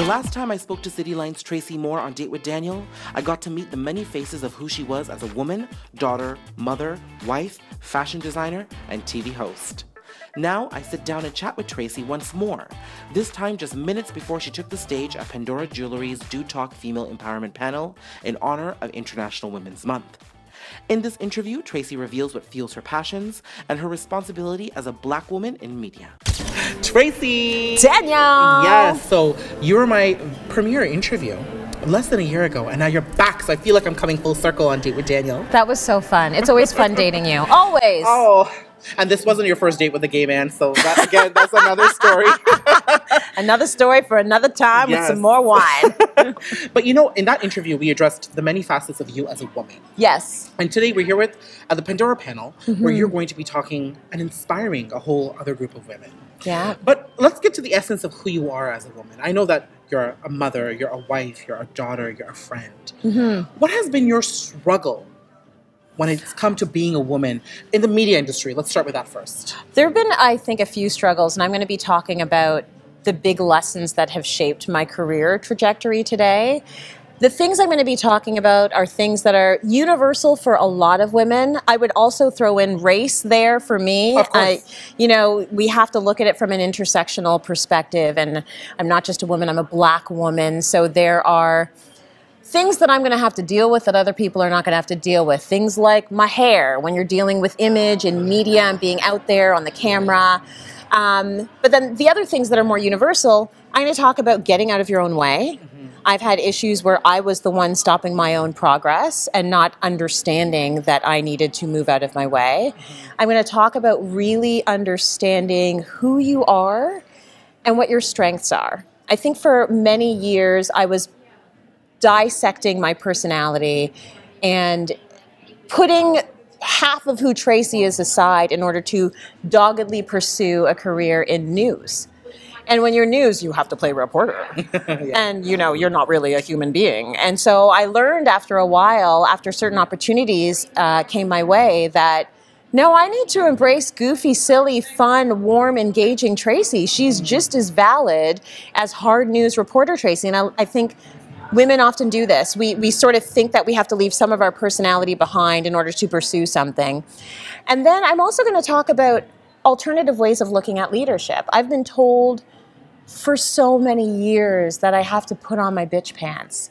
The last time I spoke to Cityline's Tracy Moore on Date with Daniel, I got to meet the many faces of who she was as a woman, daughter, mother, wife, fashion designer, and TV host. Now I sit down and chat with Tracy once more, this time just minutes before she took the stage at Pandora Jewelry's Do Talk Female Empowerment panel in honor of International Women's Month. In this interview, Tracy reveals what fuels her passions and her responsibility as a black woman in media. Tracy! Danielle! Yes, so you were my premiere interview less than a year ago, and now you're back, so I feel like I'm coming full circle on Date with Daniel. That was so fun. It's always fun dating you. Always. Oh, and this wasn't your first date with a gay man, so that, again, that's another story. another story for another time yes. with some more wine. but you know, in that interview, we addressed the many facets of you as a woman. Yes. And today we're here with at the Pandora panel, mm-hmm. where you're going to be talking and inspiring a whole other group of women. Yeah. But let's get to the essence of who you are as a woman. I know that you're a mother, you're a wife, you're a daughter, you're a friend. Mm-hmm. What has been your struggle when it's come to being a woman in the media industry? Let's start with that first. There have been, I think, a few struggles, and I'm going to be talking about the big lessons that have shaped my career trajectory today. The things I'm going to be talking about are things that are universal for a lot of women. I would also throw in race there for me. Of course. I, you know, we have to look at it from an intersectional perspective. And I'm not just a woman, I'm a black woman. So there are things that I'm going to have to deal with that other people are not going to have to deal with. Things like my hair, when you're dealing with image and media and being out there on the camera. Um, but then the other things that are more universal, I'm going to talk about getting out of your own way. Mm-hmm I've had issues where I was the one stopping my own progress and not understanding that I needed to move out of my way. Mm-hmm. I'm going to talk about really understanding who you are and what your strengths are. I think for many years I was dissecting my personality and putting half of who Tracy is aside in order to doggedly pursue a career in news. And when you're news, you have to play reporter. yeah. And you know, you're not really a human being. And so I learned after a while, after certain opportunities uh, came my way, that no, I need to embrace goofy, silly, fun, warm, engaging Tracy. She's just as valid as hard news reporter Tracy. And I, I think women often do this. We, we sort of think that we have to leave some of our personality behind in order to pursue something. And then I'm also going to talk about alternative ways of looking at leadership. I've been told for so many years that I have to put on my bitch pants.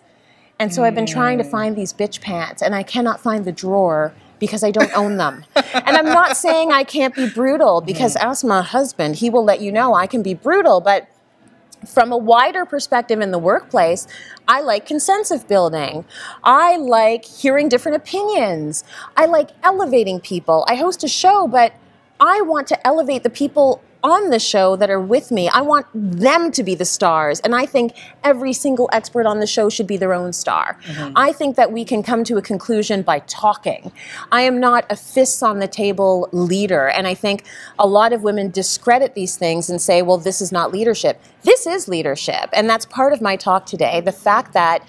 And so I've been trying to mm. find these bitch pants and I cannot find the drawer because I don't own them. and I'm not saying I can't be brutal because mm. ask my husband, he will let you know I can be brutal, but from a wider perspective in the workplace, I like consensus building. I like hearing different opinions. I like elevating people. I host a show, but I want to elevate the people on the show that are with me. I want them to be the stars. And I think every single expert on the show should be their own star. Mm-hmm. I think that we can come to a conclusion by talking. I am not a fists on the table leader. And I think a lot of women discredit these things and say, well, this is not leadership. This is leadership. And that's part of my talk today. The fact that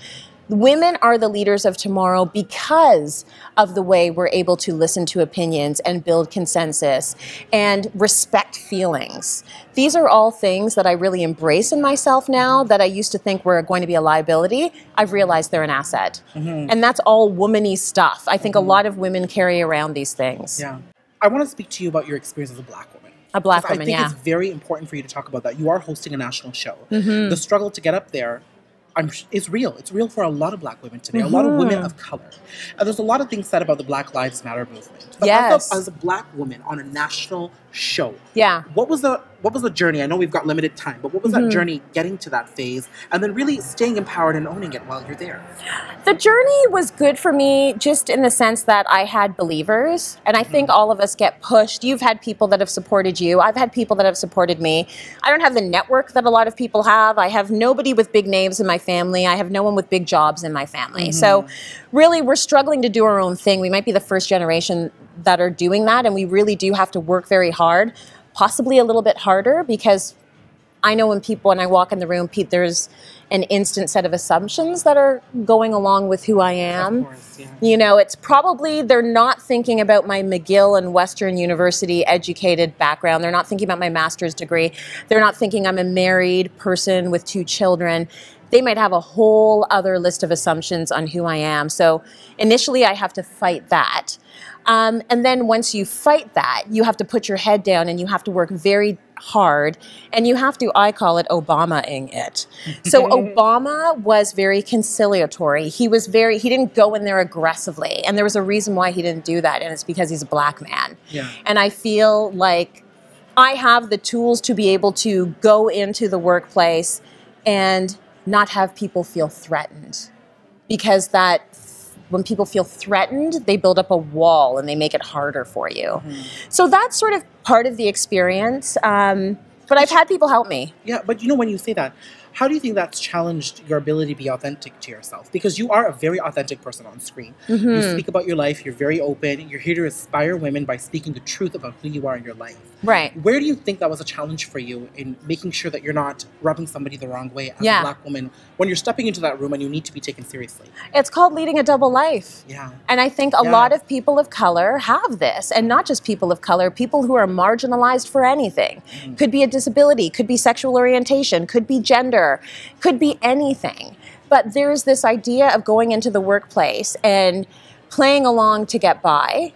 Women are the leaders of tomorrow because of the way we're able to listen to opinions and build consensus and respect feelings. These are all things that I really embrace in myself now that I used to think were going to be a liability. I've realized they're an asset. Mm-hmm. And that's all womany stuff. I think mm-hmm. a lot of women carry around these things. Yeah. I want to speak to you about your experience as a black woman. A black woman, I think yeah. it's very important for you to talk about that. You are hosting a national show. Mm-hmm. The struggle to get up there I'm, it's real. It's real for a lot of black women today, mm-hmm. a lot of women mm-hmm. of color. And there's a lot of things said about the Black Lives Matter movement. But yes. as, a, as a black woman on a national show, yeah, what was the what was the journey? I know we've got limited time, but what was mm-hmm. that journey getting to that phase and then really staying empowered and owning it while you're there? The journey was good for me just in the sense that I had believers. And I think mm-hmm. all of us get pushed. You've had people that have supported you, I've had people that have supported me. I don't have the network that a lot of people have. I have nobody with big names in my family, I have no one with big jobs in my family. Mm-hmm. So, really, we're struggling to do our own thing. We might be the first generation that are doing that, and we really do have to work very hard possibly a little bit harder because I know when people, when I walk in the room, Pete, there's an instant set of assumptions that are going along with who I am. Course, yeah. You know, it's probably they're not thinking about my McGill and Western University educated background. They're not thinking about my master's degree. They're not thinking I'm a married person with two children. They might have a whole other list of assumptions on who I am. So initially, I have to fight that. Um, and then once you fight that, you have to put your head down and you have to work very hard and you have to, I call it Obama-ing it. So Obama was very conciliatory. He was very, he didn't go in there aggressively. And there was a reason why he didn't do that. And it's because he's a black man. Yeah. And I feel like I have the tools to be able to go into the workplace and not have people feel threatened. Because that when people feel threatened, they build up a wall and they make it harder for you. So that's sort of part of the experience. Um, but I've had people help me. Yeah, but you know when you say that, how do you think that's challenged your ability to be authentic to yourself? Because you are a very authentic person on screen. Mm-hmm. You speak about your life, you're very open, you're here to inspire women by speaking the truth about who you are in your life. Right. Where do you think that was a challenge for you in making sure that you're not rubbing somebody the wrong way as Yeah. a black woman when you're stepping into that room and you need to be taken seriously? It's called leading a double life. Yeah. And I think a Yeah. lot of people of color have this, and not just people of color, people who are marginalized for anything. Mm. Could be a disability, could be sexual orientation, could be gender, could be anything. But there's this idea of going into the workplace and playing along to get by,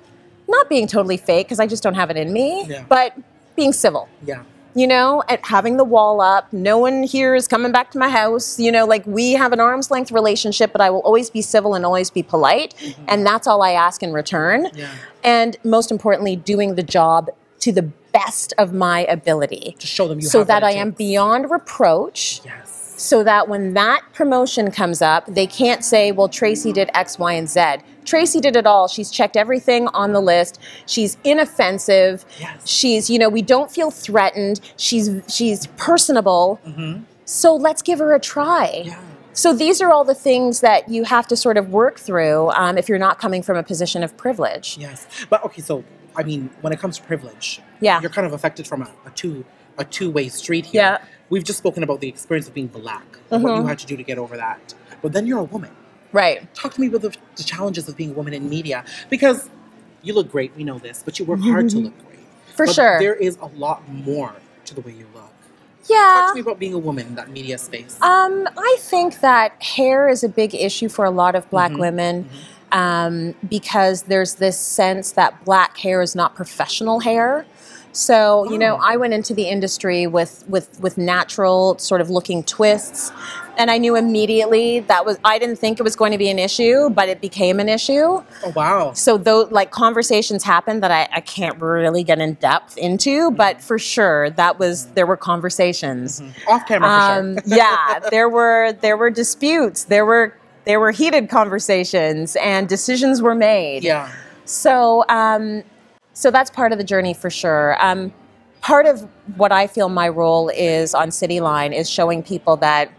not being totally fake because I just don't have it in me, Yeah. but being civil Yeah. you know, at having the wall up. No one here is coming back to my house. You know, like we have an arm's length relationship, but I will always be civil and always be polite. Mm-hmm. And that's all I ask in return. Yeah. And most importantly, doing the job to the best of my ability To show them you so that I am beyond reproach. Yes. So that when that promotion comes up, they can't say, well, Tracy did X, Y, and Z. Tracy did it all. She's checked everything on the list. She's inoffensive. Yes. She's, you know, we don't feel threatened. She's she's personable. Mm-hmm. So let's give her a try. Yeah. So these are all the things that you have to sort of work through um, if you're not coming from a position of privilege. Yes, but okay. So I mean, when it comes to privilege, Yeah. you're kind of affected from a, a two a two way street here. Yeah. Mm-hmm. we've just spoken about the experience of being black, and what you had to do to get over that. But then you're a woman. Right. Talk to me about the, the challenges of being a woman in media because you look great. We know this, but you work hard to look great. For But sure. there is a lot more to the way you look. Yeah. Talk to me about being a woman in that media space. Um, I think that hair is a big issue for a lot of black women um, because there's this sense that black hair is not professional hair. So you know, Oh. I went into the industry with with with natural sort of looking twists, and I knew immediately that was I didn't think it was going to be an issue, but it became an issue. oh wow. So though like conversations happened that I, I can't really get in depth into, but for sure that was there were conversations. Off camera for Um, sure. yeah, there were there were disputes. There were there were heated conversations and decisions were made. yeah. So um, so that's part of the journey for sure. Um, part of what I feel my role is on Cityline is showing people that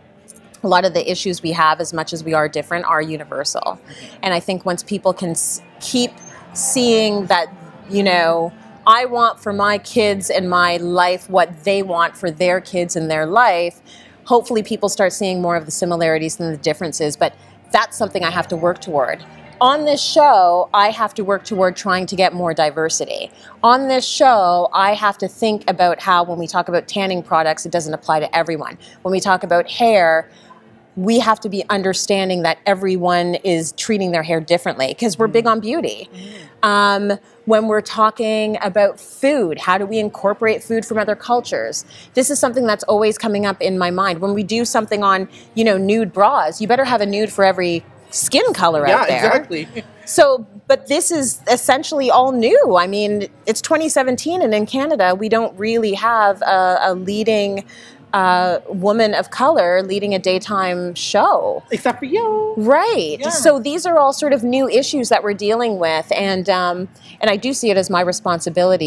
a lot of the issues we have, as much as we are different, are universal. And I think once people can s- keep seeing that, you know, I want for my kids and my life what they want for their kids and their life, hopefully people start seeing more of the similarities than the differences. But that's something I have to work toward. On this show, I have to work toward trying to get more diversity. On this show, I have to think about how when we talk about tanning products, it doesn't apply to everyone. When we talk about hair, we have to be understanding that everyone is treating their hair differently because we're big on beauty. Um, when we're talking about food, how do we incorporate food from other cultures? This is something that's always coming up in my mind. When we do something on, you know, nude bras, you better have a nude for every skin color Yeah, out there. exactly. So, but this is essentially all new. I mean, it's 2017, and in Canada, we don't really have a, a leading uh, woman of color leading a daytime show. Except for you. Right. Yeah. So these are all sort of new issues that we're dealing with, and um, and I do see it as my responsibility